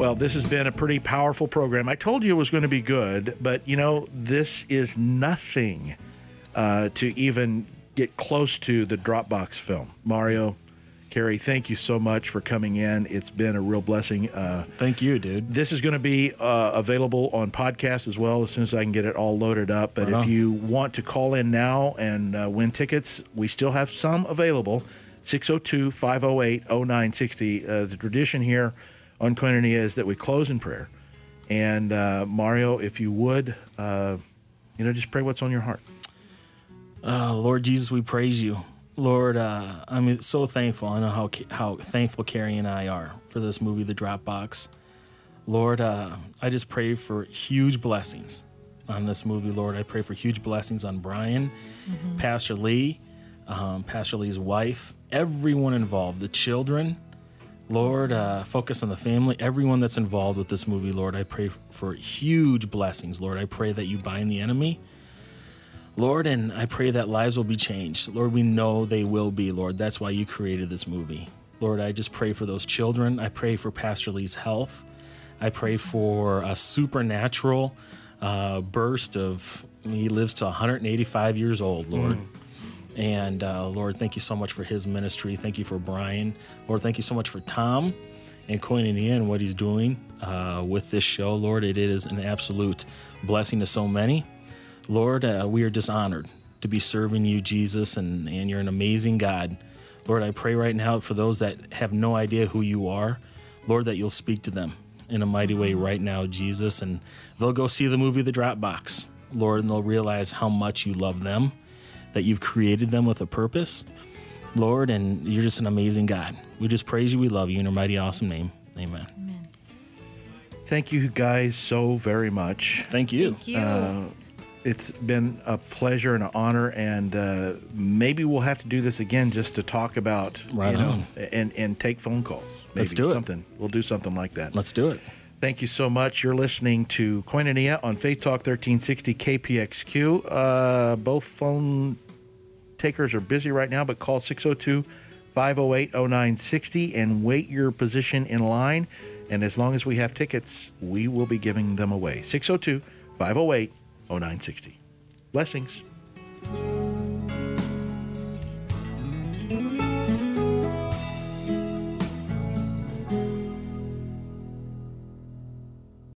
Well, this has been a pretty powerful program. I told you it was going to be good, but you know, this is nothing uh, to even get close to the Drop Box film. Mario, Carrie, thank you so much for coming in. It's been a real blessing. Uh, Thank you, dude. this is going to be uh, available on podcast as well as soon as I can get it all loaded up. But Right if you want to call in now and uh, win tickets, we still have some available. 602 508 0960. Uh, The tradition here on Koinonia is that we close in prayer. And uh, Mario, if you would, uh, you know, just pray what's on your heart. Uh, Lord Jesus, we praise you. Lord, uh, I'm so thankful. I know how how thankful Carrie and I are for this movie, The Drop Box. Lord, uh, I just pray for huge blessings on this movie. Lord, I pray for huge blessings on Brian, Pastor Lee, um, Pastor Lee's wife, everyone involved, the children. Lord, uh, focus on the family, everyone that's involved with this movie. Lord, I pray for huge blessings. Lord, I pray that you bind the enemy. Lord, and I pray that lives will be changed. Lord, we know they will be, Lord. That's why you created this movie. Lord, I just pray for those children. I pray for Pastor Lee's health. I pray for a supernatural uh, burst of, he lives to 185 years old, Lord. And uh, Lord, thank you so much for his ministry. Thank you for Brian. Lord, thank you so much for Tom and Koinonia and what he's doing uh, with this show. Lord, it is an absolute blessing to so many. Lord, uh, we are just honored to be serving you, Jesus, and, and you're an amazing God. Lord, I pray right now for those that have no idea who you are, Lord, that you'll speak to them in a mighty way right now, Jesus, and they'll go see the movie The Drop Box, Lord, and they'll realize how much you love them, that you've created them with a purpose, Lord, and you're just an amazing God. We just praise you, we love you in your mighty, awesome name. Amen. Amen. Thank you guys so very much. Thank you. Thank you. Uh, it's been a pleasure and an honor, and uh, maybe we'll have to do this again just to talk about, Right you know, and and take phone calls. Maybe Let's do it. Something we'll do something like that. Let's do it. Thank you so much. You're listening to Koinonia on Faith Talk 1360 KPXQ. Uh, both phone takers are busy right now, but call 602 508 0960 and wait your position in line. And as long as we have tickets, we will be giving them away. 602 508 0960. Blessings.